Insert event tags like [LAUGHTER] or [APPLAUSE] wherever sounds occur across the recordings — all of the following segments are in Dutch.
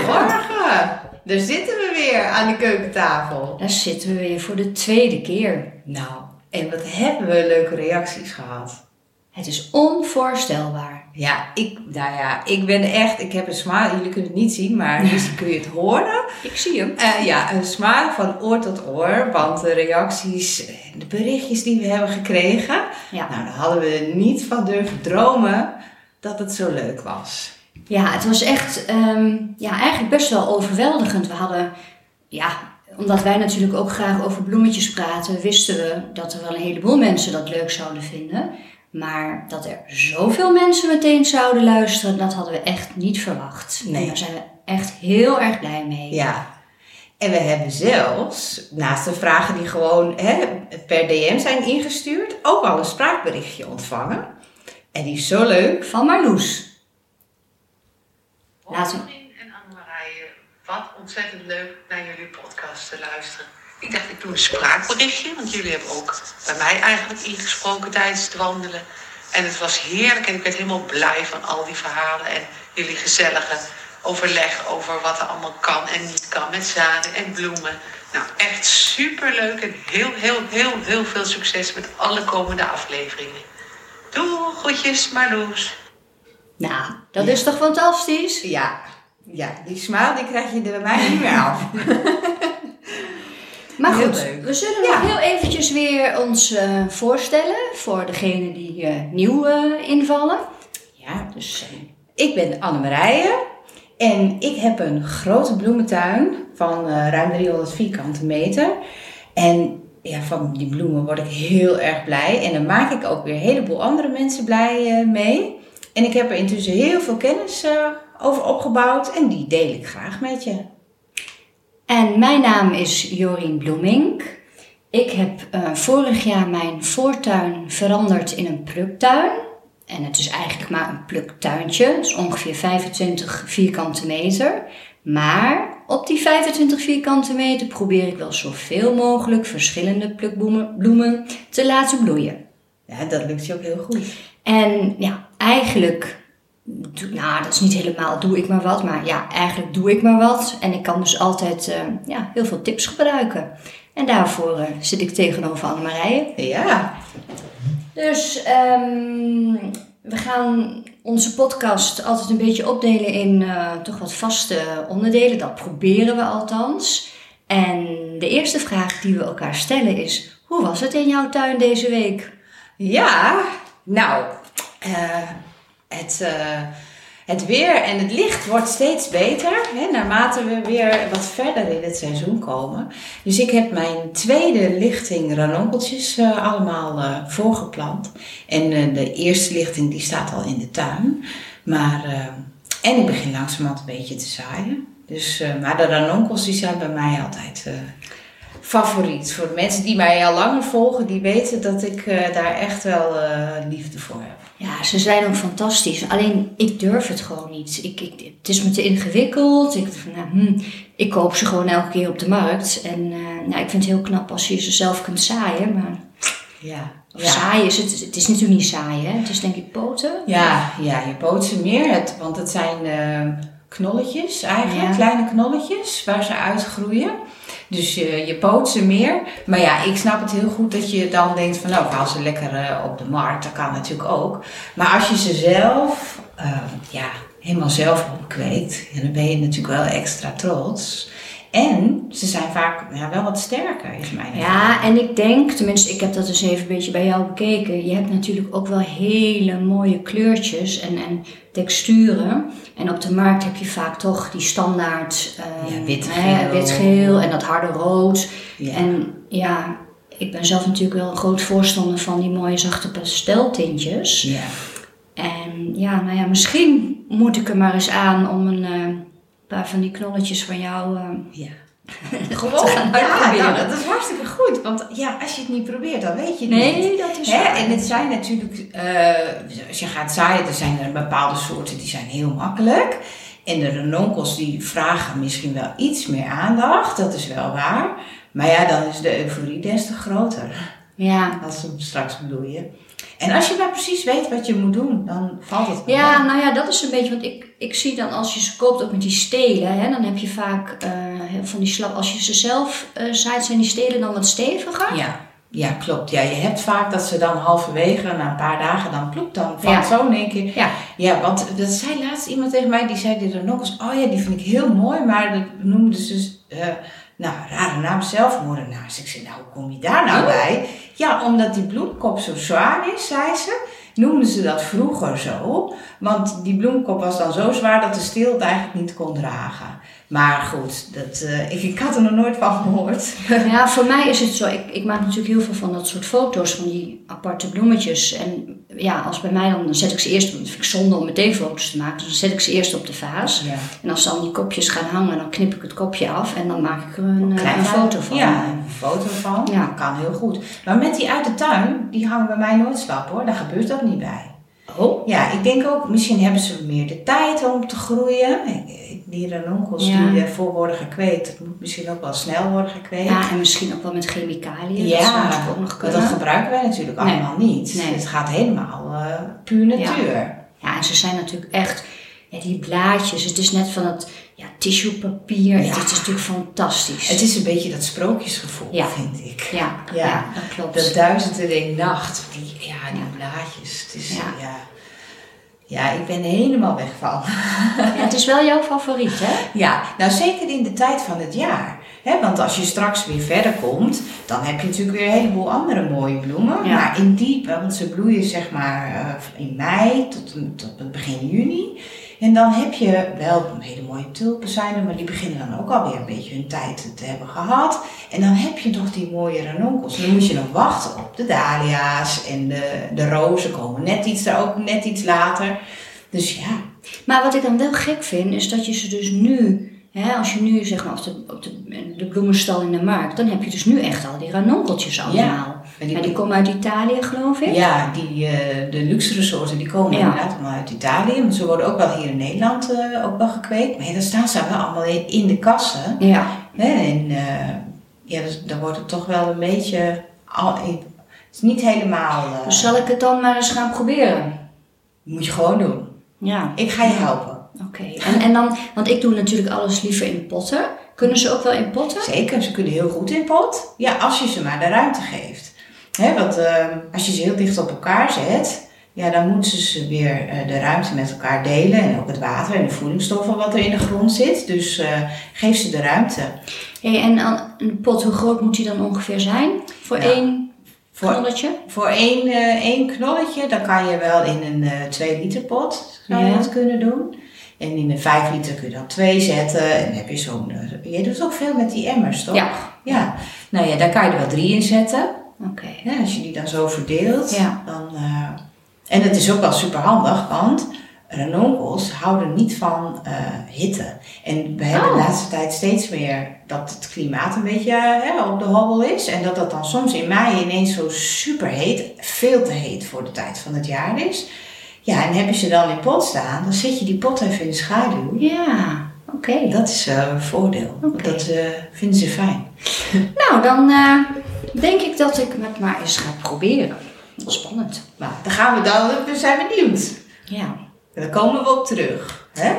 Goedemorgen. Daar zitten we weer aan de keukentafel. Daar zitten we weer voor de tweede keer. Nou, en wat hebben we leuke reacties gehad. Het is onvoorstelbaar. Ja, ik, nou ja, ik ben echt, ik heb een smile, jullie kunnen het niet zien, maar [LAUGHS] dus kun je het horen. Ik zie hem. Eh, ja, een smile van oor tot oor, want de reacties, de berichtjes die we hebben gekregen, Ja. nou, daar hadden we niet van durven dromen dat het zo leuk was. Ja, het was echt, ehm, ja, eigenlijk best wel overweldigend. We hadden, ja, omdat wij natuurlijk ook graag over bloemetjes praten, wisten we dat er wel een heleboel mensen dat leuk zouden vinden. Maar dat er zoveel mensen meteen zouden luisteren, dat hadden we echt niet verwacht. Nee. En daar zijn we echt heel erg blij mee. Ja. En we hebben zelfs, naast de vragen die gewoon hè, per DM zijn ingestuurd, ook al een spraakberichtje ontvangen. En die is zo leuk. Van Marloes. Robin en Annemarije, wat ontzettend leuk naar jullie podcast te luisteren. Ik dacht, ik doe een spraakberichtje, want jullie hebben ook bij mij eigenlijk ingesproken tijdens het wandelen. En het was heerlijk en ik werd helemaal blij van al die verhalen en jullie gezellige overleg over wat er allemaal kan en niet kan met zaden en bloemen. Nou, echt super leuk en heel, heel, heel, heel veel succes met alle komende afleveringen. Doei, groetjes, Marloes. Nou, dat is toch fantastisch? Ja, ja, die smile die krijg je er bij mij niet meer af. [LAUGHS] Maar Heel goed, leuk. we zullen Ja. nog heel eventjes weer ons eh, voorstellen voor degenen die eh, nieuw eh, invallen. Ja, Dus ik ben Annemarije en ik heb een grote bloementuin van ruim 300 vierkante meter. En ja, van die bloemen word ik heel erg blij. En dan maak ik ook weer een heleboel andere mensen blij mee. En ik heb er intussen heel veel kennis eh, over opgebouwd en die deel ik graag met je. En mijn naam is Jorien Bloemink. Ik heb eh, vorig jaar mijn voortuin veranderd in een pluktuin. En het is eigenlijk maar een pluktuintje. Het is ongeveer 25 vierkante meter. Maar op die 25 vierkante meter probeer ik wel zoveel mogelijk verschillende plukbloemen bloemen te laten bloeien. Ja, dat lukt je ook heel goed. En ja, eigenlijk, nou dat is niet helemaal doe ik maar wat, maar ja, eigenlijk doe ik maar wat. En ik kan dus altijd eh, ja, heel veel tips gebruiken. En daarvoor eh, zit ik tegenover Annemarije. Ja, Dus ehm, we gaan onze podcast altijd een beetje opdelen in eh, toch wat vaste onderdelen. Dat proberen we althans. En de eerste vraag die we elkaar stellen is, hoe was het in jouw tuin deze week? Ja, nou, eh, het, eh, het weer en het licht wordt steeds beter hè, naarmate we weer wat verder in het seizoen komen. Dus ik heb mijn tweede lichting ranonkeltjes eh, allemaal voorgeplant. En de eerste lichting die staat al in de tuin. Maar, en ik begin langzamerhand een beetje te zaaien. Dus, maar de ranonkels die zijn bij mij altijd favoriet. Voor de mensen die mij al langer volgen, die weten dat ik eh, daar echt wel eh, liefde voor heb. Ja, ze zijn ook fantastisch. Alleen ik durf het gewoon niet. Ik, ik, het is me te ingewikkeld. Ik, nou, hm, ik koop ze gewoon elke keer op de markt. En eh, nou, ik vind het heel knap als je ze zelf kunt zaaien. Maar Ja, of zaaien is het, het is natuurlijk niet. Hè? Het is denk ik poten. Ja, ja, je poot ze meer, het, want het zijn knolletjes eigenlijk, Ja. kleine knolletjes waar ze uitgroeien. Dus je, je poot ze meer. Maar ja, ik snap het heel goed dat je dan denkt van nou, ik haal ze lekker eh, op de markt. Dat kan natuurlijk ook. Maar als je ze zelf, eh, ja, helemaal zelf opkweekt, dan ben je natuurlijk wel extra trots. En ze zijn vaak ja, wel wat sterker, is mijn. Ja, en ik denk, tenminste, ik heb dat eens even een beetje bij jou bekeken. Je hebt natuurlijk ook wel hele mooie kleurtjes en, en texturen. En op de markt heb je vaak toch die standaard eh, Ja, wit, geel en dat harde rood. Ja. En ja, ik ben zelf natuurlijk wel een groot voorstander van die mooie zachte pasteltintjes. Ja. En ja, nou ja, misschien moet ik er maar eens aan om een eh, paar van die knolletjes van jou... eh, Ja. [LAUGHS] Gewoon, gaan ja, uitproberen. nou, dat is hartstikke goed. Want ja, als je het niet probeert, dan weet je het niet. Nee, dat is Hè? En het zijn natuurlijk, eh, als je gaat zaaien, er zijn er bepaalde soorten die zijn heel makkelijk. En de renonkels die vragen misschien wel iets meer aandacht, dat is wel waar. Maar ja, dan is de euforie des te groter Ja, als ze hem straks bloeien. En als je maar precies weet wat je moet doen, dan valt het wel Ja, nou ja, dat is een beetje, want ik, ik zie dan als je ze koopt ook met die stelen, hè, dan heb je vaak eh, van die slap. Als je ze zelf eh zaait, zijn die stelen dan wat steviger. Ja, ja, klopt. Ja, je hebt vaak dat ze dan halverwege, na een paar dagen, dan ploep, dan valt Ja. zo in één keer. Ja. Ja, want dat zei laatst iemand tegen mij, die zei die er nog eens, oh ja, die vind ik heel mooi, maar dat noemden ze, eh, nou, rare naam, zelfmoordenaars. Ik zei, nou, hoe kom je daar nou bij? Ja, omdat die bloemkop zo zwaar is, zei ze, noemden ze dat vroeger zo. Want die bloemkop was dan zo zwaar dat de steel het eigenlijk niet kon dragen. Maar goed, dat, eh, ik, ik had er nog nooit van gehoord. [LAUGHS] Ja, voor mij is het zo. Ik, ik maak natuurlijk heel veel van dat soort foto's van die aparte bloemetjes. En ja, als bij mij dan, dan zet ik ze eerst, want vind ik zonde om meteen foto's te maken. Dus dan zet ik ze eerst op de vaas. Ja. En als dan die kopjes gaan hangen, dan knip ik het kopje af en dan maak ik er een, eh, Klein een foto van. Ja, een foto van. Ja. Dat kan heel goed. Maar met die uit de tuin, die hangen bij mij nooit slap hoor. Daar gebeurt dat niet bij. Oh, Ja, ik denk ook, misschien hebben ze meer de tijd om te groeien. Ik- Die ranonkels Ja. die ervoor worden gekweekt, dat moet misschien ook wel snel worden gekweekt. ja, en misschien ook wel met chemicaliën. dat Ja, ook nog kunnen. dat gebruiken wij natuurlijk Nee. allemaal niet. Nee. Het gaat helemaal eh, puur natuur. Ja, en ze zijn natuurlijk echt, ja, die blaadjes, het is net van het ja, tissuepapier. Ja. Het is natuurlijk fantastisch. Het is een beetje dat sprookjesgevoel, Ja. vind ik. ja, Ja. ja. dat klopt. Dat duizend en één nacht. Die, ja, die blaadjes. Het is, Ja. ja. ja. ik ben helemaal weg van. Het is wel jouw favoriet, hè? Ja, nou zeker in de tijd van het jaar. Hè, want als je straks weer verder komt, dan heb je natuurlijk weer een heleboel andere mooie bloemen. Ja. Maar in die, want ze bloeien zeg maar eh, in mei tot, tot het begin juni. En dan heb je wel hele mooie tulpen zijn er, maar die beginnen dan ook alweer een beetje hun tijd te hebben gehad. En dan heb je nog die mooie ranonkels. Dan moet je nog wachten op de dahlia's en de, de rozen komen net iets, er ook net iets later. Dus ja, Maar wat ik dan wel gek vind, is dat je ze dus nu, hè, als je nu zeg maar op de, op de, de bloemenstal in de markt, dan heb je dus nu echt al die ranonkeltjes allemaal. En die- Maar die komen uit Italië, geloof ik. Ja, die, eh, de luxe resorten die komen Ja. inderdaad allemaal uit Italië. Maar ze worden ook wel hier in Nederland eh, ook wel gekweekt. Maar ja, dan staan ze wel allemaal in, in de kassen. Ja. Hè? En eh, ja, dus, dan wordt het toch wel een beetje... Al, het is niet helemaal... Dus zal ik het dan maar eens gaan proberen? moet je gewoon doen. Ja. Ik ga je helpen. Oké. En, en dan, want ik doe natuurlijk alles liever in potten. Kunnen ze ook wel in potten? Zeker, ze kunnen heel goed in pot. Ja, als je ze maar de ruimte geeft. Hè, want eh, als je ze heel dicht op elkaar zet, ja, dan moeten ze weer eh, de ruimte met elkaar delen. En ook het water en de voedingsstoffen wat er in de grond zit. Dus eh, geef ze de ruimte. Hey, en een pot, hoe groot moet die dan ongeveer zijn? Voor één knolletje? voor één, één knolletje, dan kan je wel in een eh 2 liter pot zou je dat kunnen doen. En in een 5 liter kun je dan twee zetten. En dan heb je zo'n... je doet ook veel met die emmers, toch? Ja. Ja. Nou ja, daar kan je er wel drie in zetten. Ja, als je die dan zo verdeelt, Ja. dan... eh, en het is ook wel super handig, want ranonkels houden niet van eh, hitte. En we hebben de Oh. laatste tijd steeds meer dat het klimaat een beetje eh, hè, op de hobbel is. En dat dat dan soms in mei ineens zo super heet, veel te heet voor de tijd van het jaar is. Ja, en heb je ze dan in pot staan, dan zet je die pot even in de schaduw. Ja, oké. Dat is een voordeel. Dat vinden ze fijn. [LAUGHS] Nou, dan denk ik dat ik het maar eens ga proberen. Spannend. Nou, dan gaan we dan, we zijn benieuwd. Ja. Daar komen we op terug. Hè?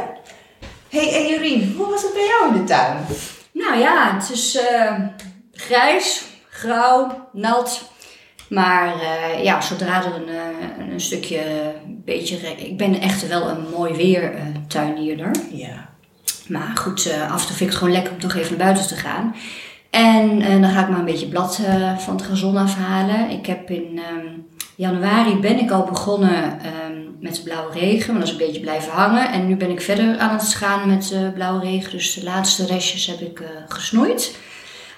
hey, en Jorien, hoe was het bij jou in de tuin? Nou ja, het is eh, grijs, grauw, nat. Maar eh, ja, zodra er een, eh, een stukje, beetje... re- Ik ben echt wel een mooi weer tuinierder. Ja. Maar goed, af en toe vind ik het gewoon lekker om toch even naar buiten te gaan. En eh, dan ga ik maar een beetje blad eh, van het gazon afhalen. Ik heb in ehm, januari ben ik al begonnen ehm, met blauwe regen. Maar dat is een beetje blijven hangen. En nu ben ik verder aan het gaan met blauwe regen. Dus de laatste restjes heb ik eh, gesnoeid.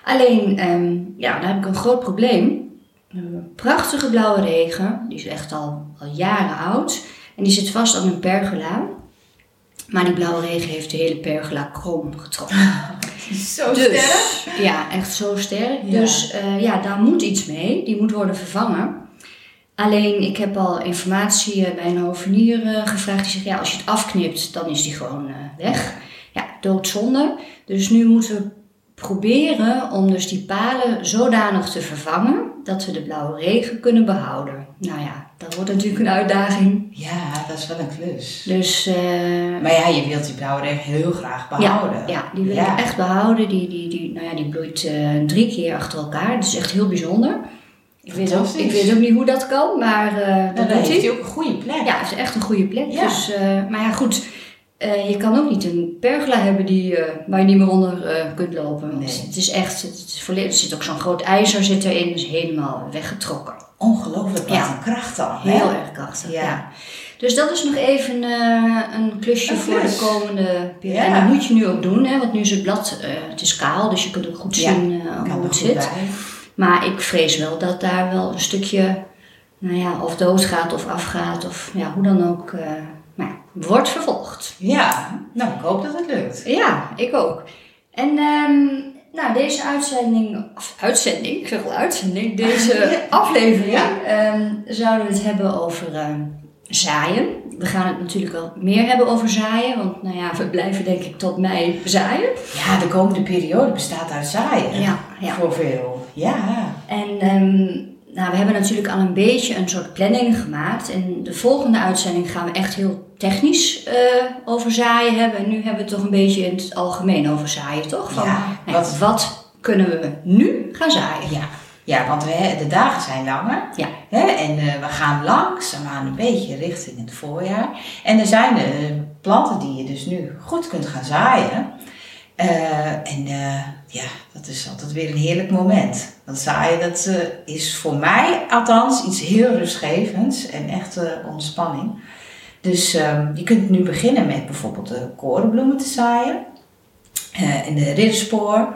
Alleen, ehm, ja, daar heb ik een groot probleem. Een prachtige blauwe regen. Die is echt al, al jaren oud. En die zit vast aan een pergola. Maar die blauwe regen heeft de hele pergola krom getrokken. [LAUGHS] Zo Dus, ja, echt zo sterk. Ja. Dus eh, ja, daar moet iets mee. Die moet worden vervangen. Alleen, ik heb al informatie eh, bij een hovenier eh, gevraagd. Die zegt, ja, als je het afknipt, dan is die gewoon weg. Ja, doodzonde. Dus nu moeten we proberen om dus die palen zodanig te vervangen dat we de blauwe regen kunnen behouden. Nou ja, dat wordt natuurlijk een uitdaging. Ja, dat is wel een klus. Dus, eh, Maar ja, je wilt die blauwe regen heel graag behouden. Ja, ja die wil Ja. ik echt behouden. Die, die, die, nou ja, die bloeit eh, drie keer achter elkaar. Dat is echt heel bijzonder. Ik weet, ook, ik weet ook niet hoe dat kan, maar eh Nou, dat dan doet heeft hij. ook een goede plek. Ja, het is echt een goede plek. Ja. Dus, maar ja, goed. Eh, je kan ook niet een pergola hebben die, eh, waar je niet meer onder eh, kunt lopen. Het is echt, het is volledig, er zit ook zo'n groot ijzer zit erin, is helemaal weggetrokken. Ongelooflijk, wat Ja. een kracht dan. hè? Heel erg krachtig, Ja. ja. Dus dat is nog even een klusje Een voor de komende periode. Ja. En dat moet je nu ook doen, hè, want nu is het blad, het is kaal, dus je kunt ook goed zien hoe er het zit. bij. Maar ik vrees wel dat daar wel een stukje, nou ja, of doodgaat of afgaat, of ja, hoe dan ook, wordt vervolgd. Ja, nou ik hoop dat het lukt. Ja, ik ook. En ehm, nou, deze uitzending, of uitzending, ik zeg wel uitzending, deze [LAUGHS] aflevering Ja. ehm, zouden we het hebben over ehm, zaaien. We gaan het natuurlijk wel meer hebben over zaaien, want nou ja, we blijven denk ik tot mei zaaien. Ja, de komende periode bestaat uit zaaien. Ja, ja. Voor veel. Ja. En ehm, nou, we hebben natuurlijk al een beetje een soort planning gemaakt. En de volgende uitzending gaan we echt heel technisch eh, over zaaien hebben. En nu hebben we het toch een beetje in het algemeen over zaaien, toch? Van, Ja, nou ja, wat- wat kunnen we nu gaan zaaien? Ja, ja want we, de dagen zijn langer. Ja. Hè? En eh, we gaan langzaamaan een beetje richting het voorjaar. En er zijn eh, planten die je dus nu goed kunt gaan zaaien. Eh, en eh, ja, dat is altijd weer een heerlijk moment. Want zaaien, dat eh, is voor mij althans iets heel rustgevends en echt ontspanning. Dus ehm, je kunt nu beginnen met bijvoorbeeld de korenbloemen te zaaien. En de ridderspoor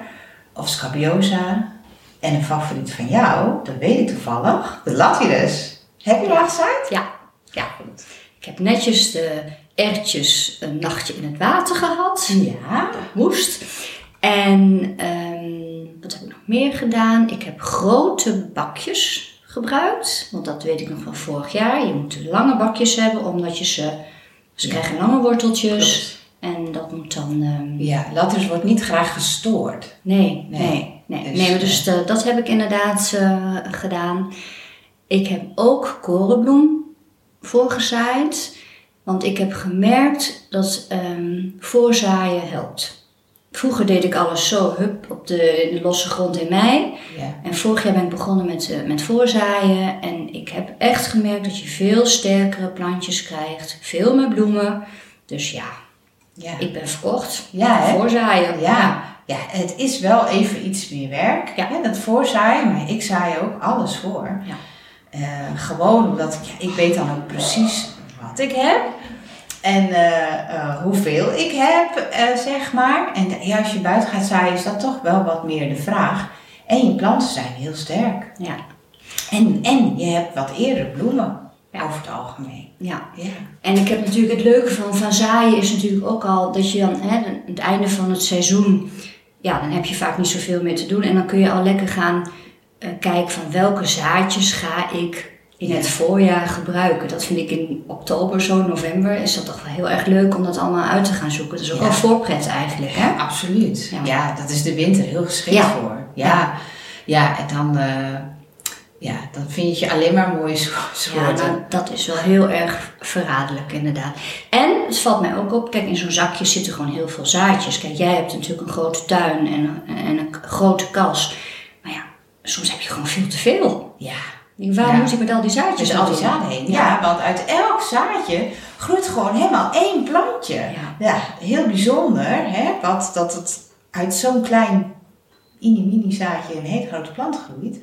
of scabiosa. En een favoriet van jou, dat weet ik toevallig, de latyrus. Heb je al gezaaid? Ja, ja. Ik heb netjes de erwtjes een nachtje in het water gehad. Ja. moest. En ehm, wat heb ik nog meer gedaan? Ik heb grote bakjes gebruikt. Want dat weet ik nog van vorig jaar. Je moet lange bakjes hebben, omdat je ze... Ze Ja. krijgen lange worteltjes. Klopt. En dat moet dan... ehm, Ja, latyrus wordt niet graag gestoord. nee, Nee. nee, nee. Dus, nee dus eh, dat heb ik inderdaad eh, gedaan. Ik heb ook korenbloem voorgezaaid. Want ik heb gemerkt dat ehm, voorzaaien helpt. Vroeger deed ik alles zo, hup, op de, de losse grond in mei. Ja. En vorig jaar ben ik begonnen met, eh, met voorzaaien. En ik heb echt gemerkt dat je veel sterkere plantjes krijgt. Veel meer bloemen. Dus ja, Ja. ik ben verkocht. Ja, hè? Voorzaaien. Ja. ja, het is wel even iets meer werk. Ja. Hè, dat voorzaaien, maar ik zaai ook alles voor. Ja. Eh, gewoon omdat ik, ja, ik weet dan ook precies wat ik heb. En eh, eh, hoeveel ik heb, eh, zeg maar. En ja, als je buiten gaat zaaien, is dat toch wel wat meer de vraag. En je planten zijn heel sterk. Ja, En, en je hebt wat eerder bloemen, Ja. over het algemeen. ja. Ja. En ik heb natuurlijk het leuke van, van zaaien is natuurlijk ook al dat je dan hè, aan het einde van het seizoen, ja, dan heb je vaak niet zoveel meer te doen. En dan kun je al lekker gaan kijken van welke zaadjes ga ik in het voorjaar gebruiken. Dat vind ik in oktober, zo november, is dat toch wel heel erg leuk om dat allemaal uit te gaan zoeken. Dat is ook Ja. wel voorpret eigenlijk, hè? Absoluut. Ja. Ja. dat is de winter heel geschikt Ja. voor. Ja. ja, en dan, eh, ja, dan vind je alleen maar mooie [LAUGHS] so- Ja, soorten. nou, dat is wel heel erg verraderlijk inderdaad. En het valt mij ook op, kijk, in zo'n zakje zitten gewoon heel veel zaadjes. Kijk, jij hebt natuurlijk een grote tuin en, en een grote kas. Maar ja, soms heb je gewoon veel te veel. ja, Ik denk, Waar Ja. moet ik met al die zaadjes al die zaden heen. Ja. want uit elk zaadje groeit gewoon helemaal één plantje. Ja. Ja, heel bijzonder, hè, wat, dat het uit zo'n klein mini-mini zaadje een hele grote plant groeit.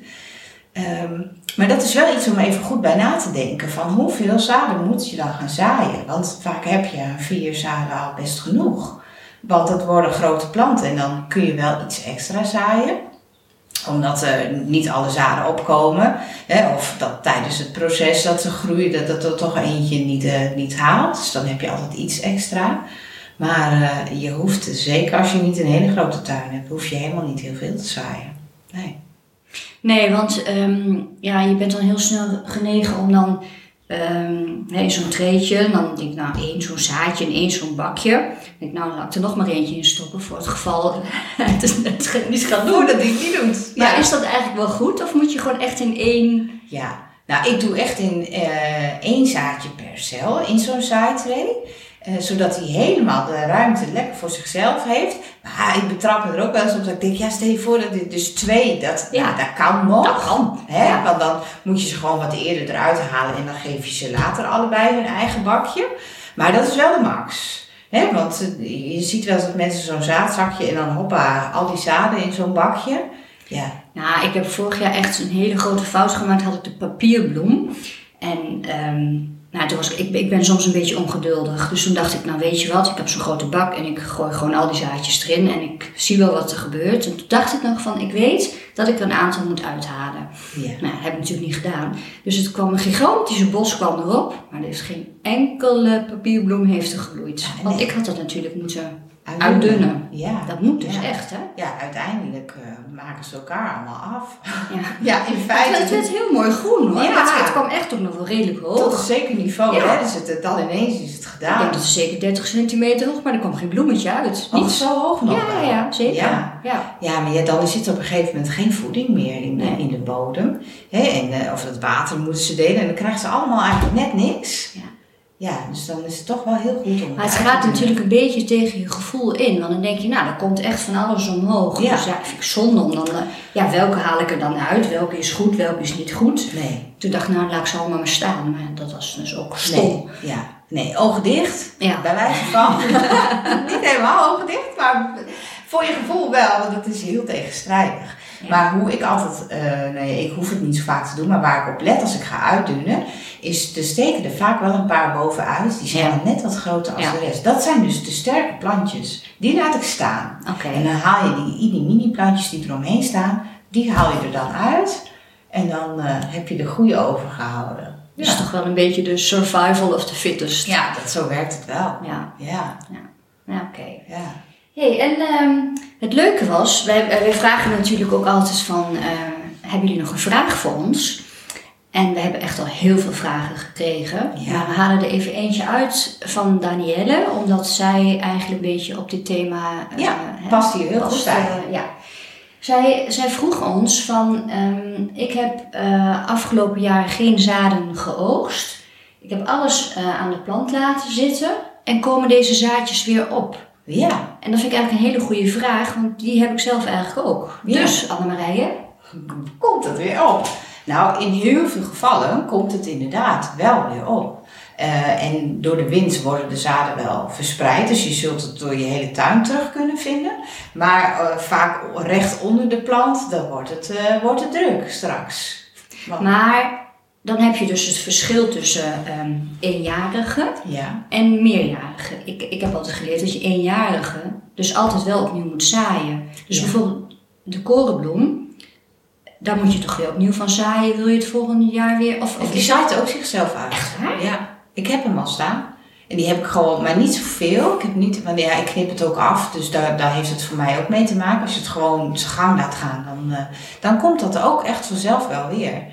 Ehm, maar dat is wel iets om even goed bij na te denken. Van hoeveel zaden moet je dan gaan zaaien? Want vaak heb je vier zaden al best genoeg. Want dat worden grote planten en dan kun je wel iets extra zaaien. Omdat er niet alle zaden opkomen. Hè, of dat tijdens het proces dat ze groeien, dat, dat er toch eentje niet, eh, niet haalt. Dus dan heb je altijd iets extra. Maar eh, je hoeft, zeker als je niet een hele grote tuin hebt, hoef je helemaal niet heel veel te zaaien. Nee. Nee, want ehm, ja, je bent dan heel snel genegen om dan ehm, in zo'n treetje. Dan denk ik, nou, één zo'n zaadje en één zo'n bakje. Dan denk ik, nou, laat ik er nog maar eentje in stoppen voor het geval [LAUGHS] het is- het niet gaat doen. Hij het niet doet. Maar is dat eigenlijk wel goed? Of moet je gewoon echt in één... Ja, nou ik doe echt in eh, één zaadje per cel in zo'n zaadtray. Eh, zodat hij helemaal de ruimte lekker voor zichzelf heeft. Maar ik betrap me er ook wel eens op dat ik denk, ja stel je voor dat dit dus twee, dat, Ja. ja. dat kan nog. Dat kan, Hè? ja. Want dan moet je ze gewoon wat eerder eruit halen en dan geef je ze later allebei hun eigen bakje. Maar dat is wel de max. Hè? Want eh, je ziet wel eens dat mensen zo'n zaadzakje en dan hoppa, al die zaden in zo'n bakje. Ja, Nou, ik heb vorig jaar echt een hele grote fout gemaakt. Had ik de papierbloem. En ehm, nou, toen was ik, ik, ben soms een beetje ongeduldig. Dus toen dacht ik, nou weet je wat, ik heb zo'n grote bak en ik gooi gewoon al die zaadjes erin en ik zie wel wat er gebeurt. En toen dacht ik nog van, ik weet dat ik er een aantal moet uithalen. ja. Nou, dat heb ik natuurlijk niet gedaan. Dus het kwam een gigantische bos kwam erop, maar er is geen enkele papierbloem heeft er gebloeid. Ah, Want ik had dat natuurlijk moeten Uitdunnen. uitdunnen. Ja. Dat moet dus Ja. echt, hè? Ja, uiteindelijk eh, maken ze elkaar allemaal af. Ja. [LAUGHS] Ja, in feite. het werd heel mooi groen hoor. Ja. Het, het kwam echt ook nog wel redelijk hoog. tot een zeker niveau, Ja. hè? Dus het, het dan ineens is het Ik gedaan. denk dat het zeker 30 centimeter hoog, maar er kwam geen bloemetje uit. Oh, Niet zo hoog nog Ja, wel. ja, zeker. Ja. Ja. Ja, maar ja, dan zit er op een gegeven moment geen voeding meer in, Nee. in de bodem. Hè? En, eh, of het water moeten ze delen en dan krijgen ze allemaal eigenlijk net niks. Ja. Ja, dus dan is het toch wel heel goed om Maar het gaat natuurlijk een beetje tegen je gevoel in. Want dan denk je, nou, er komt echt van alles omhoog. Ja. Dus ja, vind ik zonde om dan... eh, Ja, welke haal ik er dan uit? Welke is goed, welke is niet goed? Nee, Toen dacht ik, nou, laat ik ze allemaal maar staan. Maar dat was dus ook stom. nee, ja. Nee, ogen dicht. Ja. Bij wijze van. [LAUGHS] Niet helemaal ogen dicht, maar voor je gevoel wel, want het is heel tegenstrijdig. Ja. Maar hoe ik altijd, eh nee, ik hoef het niet zo vaak te doen, maar waar ik op let als ik ga uitdunnen, is er steken er vaak wel een paar bovenuit. Die zijn Ja. dan net wat groter als Ja. de rest. Dat zijn dus de sterke plantjes. Die laat ik staan. Oké. En dan haal je die, die mini plantjes die eromheen staan, die haal je er dan uit. En dan eh, heb je de goede overgehouden. Dat is toch wel een beetje de survival of the fittest. Ja, dat, zo werkt het wel. Ja, Ja, ja oké. ja. Hey, en ehm, het leuke was, wij, wij vragen natuurlijk ook altijd van, eh, hebben jullie nog een vraag voor ons? En we hebben echt al heel veel vragen gekregen. Ja. Maar we halen er even eentje uit van Danielle, omdat zij eigenlijk een beetje op dit thema... eh, Ja, past hier heel past, goed bij. eh, ja. Zij, zij vroeg ons van, ehm, ik heb eh, afgelopen jaar geen zaden geoogst. Ik heb alles eh, aan de plant laten zitten en komen deze zaadjes weer op? Ja, En dat vind ik eigenlijk een hele goede vraag, want die heb ik zelf eigenlijk ook. Ja. Dus, Annemarije, komt het weer op? Nou, in heel veel gevallen komt het inderdaad wel weer op. Eh, en door de wind worden de zaden wel verspreid, dus je zult het door je hele tuin terug kunnen vinden. Maar eh, vaak recht onder de plant, dan wordt het, eh, wordt het druk straks. Want- maar dan heb je dus het verschil tussen ehm eenjarige ja, en meerjarige. Ik, ik heb altijd geleerd dat je eenjarige dus altijd wel opnieuw moet zaaien. Dus Ja. bijvoorbeeld de korenbloem, daar moet je toch weer opnieuw van zaaien, wil je het volgende jaar weer? Of, of die zaait ook zichzelf uit. Echt waar? Ja, ik heb hem al staan. En die heb ik gewoon, maar niet zoveel. Ik heb niet, want ja, ik knip het ook af, dus daar, daar heeft het voor mij ook mee te maken. Als je het gewoon zijn gang laat gaan, dan, eh, dan komt dat ook echt vanzelf wel weer.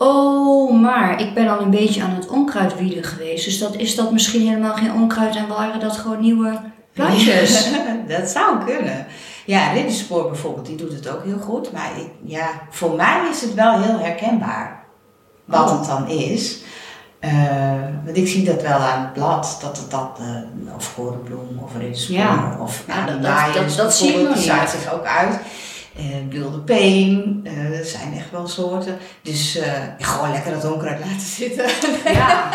Oh, maar ik ben al een beetje aan het onkruidwieden geweest. Dus dat, is dat misschien helemaal geen onkruid en waren dat gewoon nieuwe plantjes? [LAUGHS] dat zou kunnen. Ja, ridderspoor bijvoorbeeld, die doet het ook heel goed. Maar ik, ja, voor mij is het wel heel herkenbaar wat Oh. het dan is. Eh, want ik zie dat wel aan het blad, dat het dat, eh, of korenbloem of ridderspoor Ja. of Ja, dat- dat- dat- dat zie je bijvoorbeeld, nog die niet. zaait zich ook uit. Eh wilde peen, eh, dat zijn echt wel soorten. Dus eh, gewoon lekker dat onkruid laten zitten. Ja. [LAUGHS]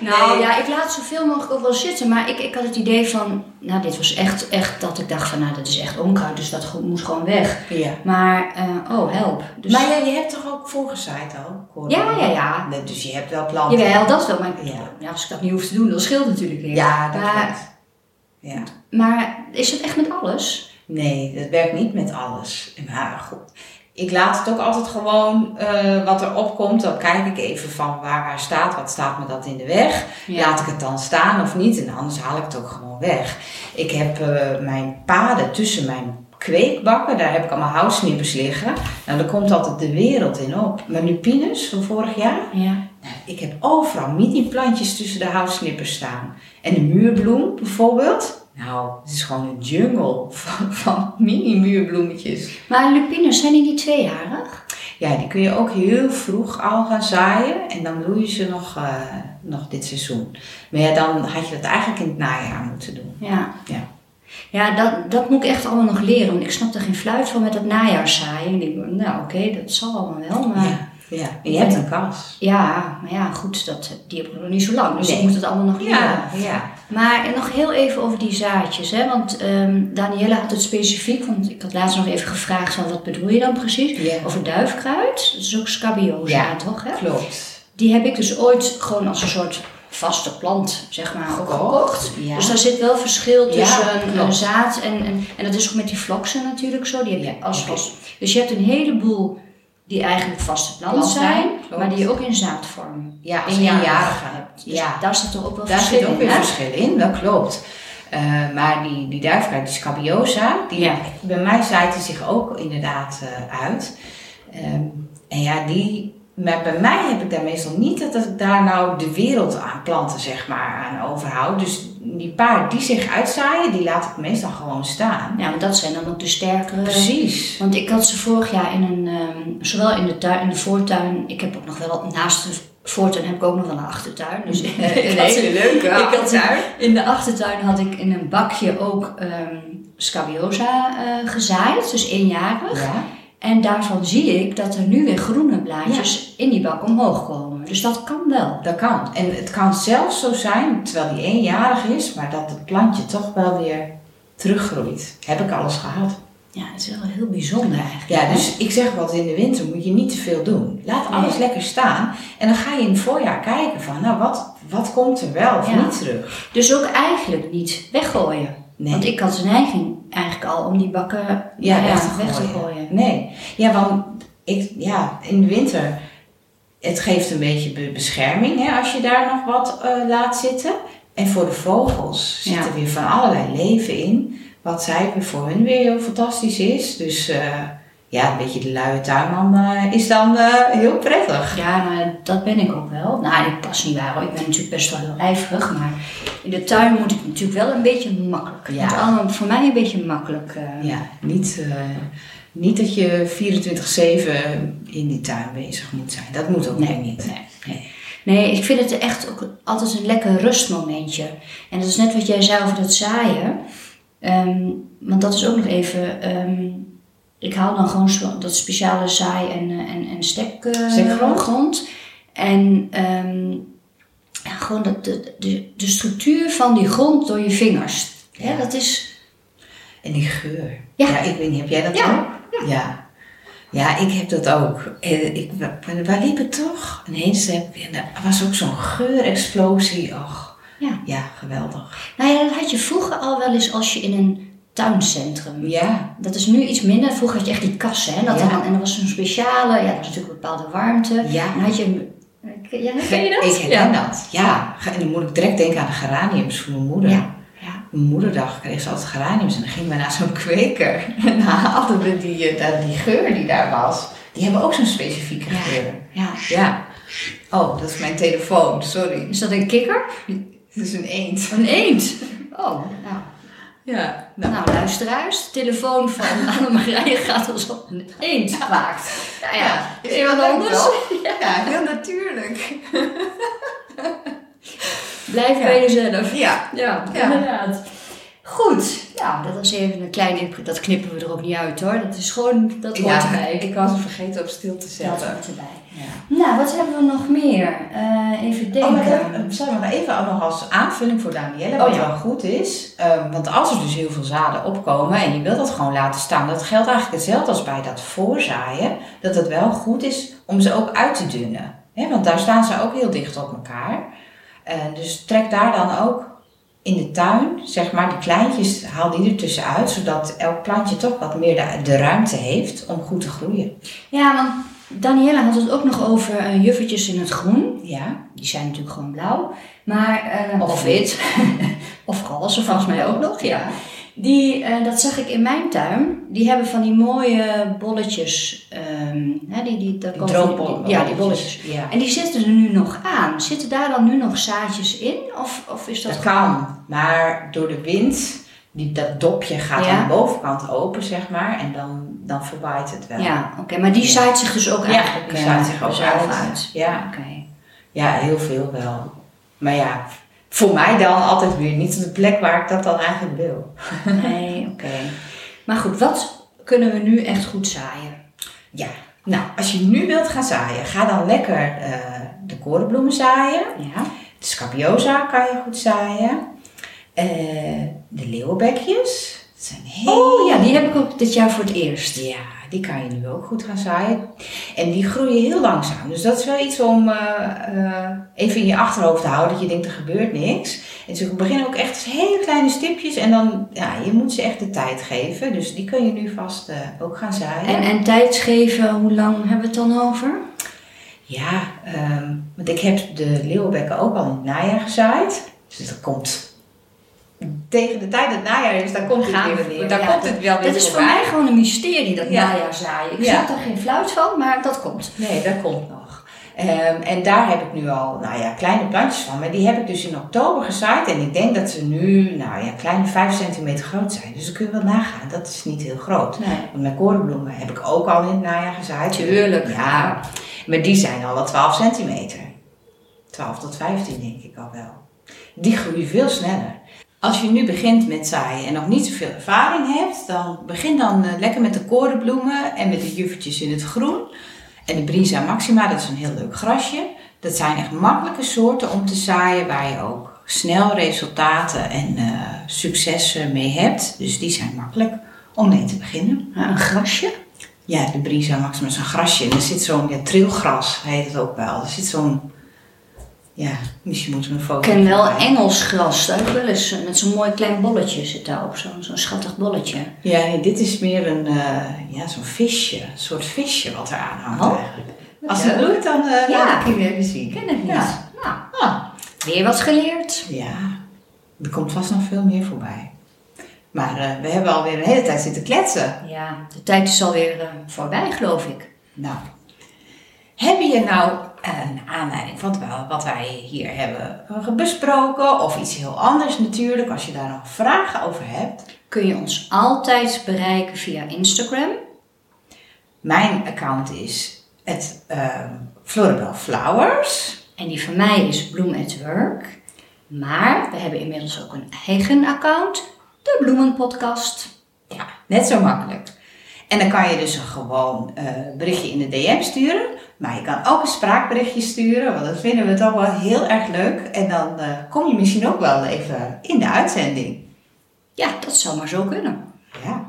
Nou Nee. ja, ik laat zoveel mogelijk ook wel zitten. Maar ik, ik had het idee van, nou dit was echt, echt dat ik dacht van, nou dat is echt onkruid. Dus dat moest gewoon weg. ja. Maar, oh help. Dus, Maar ja, je hebt toch ook voorgezaaid al? ja, ja, ja. Dus je hebt wel planten. Jawel, dat wel. Maar Ja. ja, als ik dat niet hoef te doen, dan scheelt het natuurlijk weer. Ja, dat maar, klopt. Ja. maar is het echt met alles? Nee, dat werkt niet met alles. Maar goed, ik laat het ook altijd gewoon eh, wat er opkomt. Dan kijk ik even van waar, waar staat, wat staat me dat in de weg. Ja. Laat ik het dan staan of niet en anders haal ik het ook gewoon weg. Ik heb eh, mijn paden tussen mijn kweekbakken, daar heb ik allemaal houtsnippers liggen. Nou, daar komt altijd de wereld in op. Mijn lupines van vorig jaar, Ja. Nou, ik heb overal mini-plantjes tussen de houtsnippers staan. En de muurbloem bijvoorbeeld. Nou, het is gewoon een jungle van, van mini-muurbloemetjes. Maar lupines, zijn die niet tweejarig? Ja, die kun je ook heel vroeg al gaan zaaien. En dan bloeien ze nog, eh, nog dit seizoen. Maar ja, dan had je dat eigenlijk in het najaar moeten doen. Ja. Ja. Ja, dat, dat moet ik echt allemaal nog leren. Want ik snap er geen fluit van met dat najaarzaaien. Ik denk, nou oké, dat zal allemaal wel. Maar ja. Ja, ja. En je hebt een kas. maar ja, goed, dat, die heb ik nog niet zo lang. Dus Nee. ik moet het allemaal nog leren. Ja, ja. Maar nog heel even over die zaadjes. Hè? Want Danielle had het specifiek, want ik had laatst nog even gevraagd van wat bedoel je dan precies? Ja. Over duifkruid. Dat is ook scabiosa, Ja, toch? Hè? Klopt. Die heb ik dus ooit gewoon als een soort vaste plant, zeg maar, gekocht. Ja. Dus daar zit wel verschil Ja, tussen een, zaad en, en, en dat is ook met die floksen natuurlijk zo. Die heb je Ja, als vast. Dus je hebt een heleboel die eigenlijk vaste plant Plant zijn, klopt. maar die je ook in zaadvorm Ja, als eenjarige eenjarige. hebt. Dus Ja. daar zit toch ook wel Daar verschil zit ook in, weer verschil in, dat klopt. Eh, maar die, die duifkruid, die scabiosa, die, Ja. bij mij zaait die zich ook inderdaad eh, uit. Ehm, en ja, die, maar bij mij heb ik daar meestal niet dat ik daar nou de wereld aan planten, zeg maar, aan overhoud. Dus die paar die zich uitzaaien, die laat ik meestal gewoon staan. Ja, maar dat zijn dan ook de sterkere. Precies. Want ik had ze vorig jaar in een, ehm, zowel in de, tuin, in de voortuin, ik heb ook nog wel, naast de voortuin heb ik ook nog wel een achtertuin. Dus [LAUGHS] ik had ze- leuke ik had In de achtertuin had ik in een bakje ook ehm scabiosa eh, gezaaid, dus eenjarig. Ja, En daarvan zie ik dat er nu weer groene blaadjes in die bak omhoog komen. Dus dat kan wel. dat kan. En het kan zelfs zo zijn, terwijl die eenjarig is, maar dat het plantje toch wel weer teruggroeit. Heb ik alles gehad. Ja, het is wel heel bijzonder eigenlijk. Ja, hè? dus ik zeg wat in de winter moet je niet te veel doen. Laat Nee. alles lekker staan. En dan ga je in het voorjaar kijken van, nou, wat, wat komt er wel of Ja. niet terug? Dus ook eigenlijk niet weggooien. Nee. Want ik had de neiging eigenlijk al om die bakken Ja, weg, te weg te gooien. Nee. Ja, want ik, ja, in de winter, het geeft een beetje be- bescherming hè, als je daar nog wat eh, laat zitten. En voor de vogels zit Ja. er weer van allerlei leven in. Wat zij weer voor hun weer heel fantastisch is. Dus eh, ja, een beetje de luie tuinman eh, is dan eh, heel prettig. Ja, maar dat ben ik ook wel. Nou, ik pas niet waar hoor. Ik ben natuurlijk best wel heel ijverig. Maar in de tuin moet ik natuurlijk wel een beetje makkelijk. Het Ja. moet allemaal voor mij een beetje makkelijk. eh, Ja, niet, niet dat je 24-7 in die tuin bezig moet zijn. Dat moet ook Nee, niet. nee, nee. Nee, ik vind het echt ook altijd een lekker rustmomentje. En dat is net wat jij zei over dat zaaien. Ehm, want dat is ook nog even... ehm, ik haal dan gewoon dat speciale zaai- en, eh, en, en stek, eh, Stekgrond? grond. En ehm, ja, gewoon de, de, de structuur van die grond door je vingers. Ja. Ja. dat is... En die geur. Ja. ik weet niet, heb jij dat Ja, ook? Ja. Ja, ik heb dat ook. En ik, waar, liep ik toch? Ineens heb en er was ook zo'n geurexplosie. Och, Ja. ja, geweldig. Nou ja, dat had je vroeger al wel eens als je in een tuincentrum Ja, Dat is nu iets minder. Vroeger had je echt die kassen. Hè? Dat Ja. en er was zo'n speciale, ja, dat was natuurlijk een bepaalde warmte. Ja. En had je, een- ja, ken je dat? ik ja. dat. Ja. En dan moet ik direct denken aan de geraniums van mijn moeder. Ja. ja. Mijn moederdag kreeg ze altijd geraniums en dan gingen we naar zo'n kweker. [LAUGHS] En dan haalden we die, eh, daar- die geur die daar was. Die hebben ook zo'n specifieke Ja. geur. ja. Ja. Oh, dat is mijn telefoon, sorry. Is dat een kikker? Het is een eend. Een eend. Oh, nou. Ja, nou. Nou, luisteraars, telefoon van [LAUGHS] Annemarije gaat alsof een eend kwaakt. Nou ja, is is wat anders. [LAUGHS] Ja, heel natuurlijk. Blijf Ja. bij jezelf. Ja. Ja, Ja. inderdaad. Goed, ja, dat was even een kleine, dat knippen we er ook niet uit hoor. Dat is gewoon, dat hoort Ja, erbij. ik was vergeten op stil te Dat zetten. hoort erbij. Ja. Nou, wat hebben we nog meer? Eh, even Oh, denken. dat, zou ik nog even nog als aanvulling voor Danielle, Oh, wat ja. wel goed is. Ehm, want als er dus heel veel zaden opkomen en je wilt dat gewoon laten staan, dat geldt eigenlijk hetzelfde als bij dat voorzaaien. Dat het wel goed is om ze ook uit te dunnen. Hè, want daar staan ze ook heel dicht op elkaar. Eh, dus trek daar dan ook in de tuin, zeg maar, die kleintjes, haal die er tussenuit, zodat elk plantje toch wat meer de, de ruimte heeft om goed te groeien. Ja, want Danielle had het ook nog over eh, juffertjes in het groen. Ja, Die zijn natuurlijk gewoon blauw. Maar, eh, Of of wit. [LAUGHS] of roze volgens mij ook nog. Ja. Die, eh, dat zag ik in mijn tuin. Die hebben van die mooie bolletjes. ehm, hè, die, die, Die droogbolletjes. Ja, die bolletjes. Ja. En die zitten er nu nog aan. Zitten daar dan nu nog zaadjes in? Of, of is dat, Dat kan, maar door de wind, die, dat dopje gaat Ja. aan de bovenkant open, zeg maar, en dan, dan verwaait het wel. Ja, oké. Maar die zaait zich dus ook Ja, eigenlijk die eh, zaait zich ook zelf uit. uit. Ja. Oké. ja, heel veel wel. Maar ja, voor mij dan altijd weer niet op de plek waar ik dat dan eigenlijk wil. Nee, [LAUGHS] oké. Maar goed, wat kunnen we nu echt goed zaaien? Ja, nou, als je nu wilt gaan zaaien, ga dan lekker eh, de korenbloemen zaaien. Ja. De scapiosa kan je goed zaaien. Eh, de leeuwenbekjes. Dat zijn heel... Oh ja, die heb ik ook dit jaar voor het eerst. Ja, die kan je nu ook goed gaan zaaien. En die groeien heel langzaam. Dus dat is wel iets om eh, eh, even in je achterhoofd te houden. Dat je denkt, er gebeurt niks. En ze beginnen ook echt hele kleine stipjes. En dan, ja, je moet ze echt de tijd geven. Dus die kun je nu vast eh, ook gaan zaaien. En, en tijd geven, hoe lang hebben we het dan over? Ja, ehm, want ik heb de leeuwenbekken ook al in het najaar gezaaid. Dus dat komt... Tegen de tijd dat het najaar is, dan komt het Gaan weer. we weer. Dan Ja, komt het wel weer Dat is voor mij gewoon een mysterie, dat Ja. najaar zaaien. Ik snap daar geen fluit van, maar dat komt. Nee, dat komt nog. Ehm, en daar heb ik nu al, nou ja, kleine plantjes van. Maar die heb ik dus in oktober gezaaid. En ik denk dat ze nu, nou ja, kleine 5 centimeter groot zijn. Dus dan kun je wel nagaan. Dat is niet heel groot. Nee. Want mijn korenbloemen heb ik ook al in het najaar gezaaid. Tuurlijk. Ja, maar die zijn al wel 12 centimeter. 12 tot 15 denk ik al wel. Die groeien veel sneller. Als je nu begint met zaaien en nog niet zoveel ervaring hebt, dan begin dan eh, lekker met de korenbloemen en met de juffertjes in het groen. En de Brisa Maxima, dat is een heel leuk grasje. Dat zijn echt makkelijke soorten om te zaaien waar je ook snel resultaten en successen mee hebt. Dus die zijn makkelijk om mee te beginnen. Ja, een grasje? Ja, de Brisa Maxima is een grasje. En er zit zo'n ja, trilgras, heet het ook wel. Er zit zo'n, ja, misschien moeten we een foto Ik ken wel. Engels gras. Daar heb ik wel eens eh, met zo'n mooi klein bolletje zit daarop. Zo'n zo'n schattig bolletje. Ja, nee, dit is meer een, eh, ja, zo'n visje. Een soort visje wat eraan hangt Oh. eigenlijk. Als het doet, dan eh Ja. laat ik je even zien. Ik ken het niet. Ja. Nou, Ah, weer wat geleerd. ja, er komt vast nog veel meer voorbij. Maar we hebben alweer een hele tijd zitten kletsen. Ja, de tijd is alweer eh, voorbij, geloof ik. Nou, heb je nou naar aanleiding van wat- wij hier hebben besproken, of iets heel anders natuurlijk, als je daar nog vragen over hebt, Kun je ons altijd bereiken via Instagram. mijn account is het Floribel Flowers. En die van mij is Bloem at Work. Maar we hebben inmiddels ook een eigen account. De Bloemenpodcast. Ja, net zo makkelijk. En dan kan je dus een gewoon eh, berichtje in de DM sturen. Maar je kan ook een spraakberichtje sturen, want dat vinden we toch wel heel erg leuk. En dan eh, kom je misschien ook wel even in de uitzending. Ja, dat zou maar zo kunnen. Ja.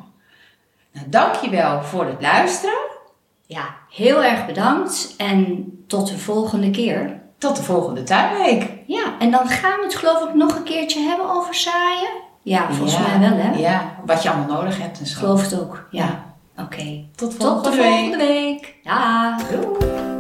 Nou, dankjewel voor het luisteren. Ja, heel erg bedankt en tot de volgende keer. Tot de volgende tuinweek. Ja, en dan gaan we het geloof ik nog een keertje hebben over zaaien. Ja, volgens Ja, mij wel hè. Ja, wat je allemaal nodig hebt en zo. geloof het ook. Ja, Oké, okay. tot volgende, tot de volgende week. week. Ja, doei.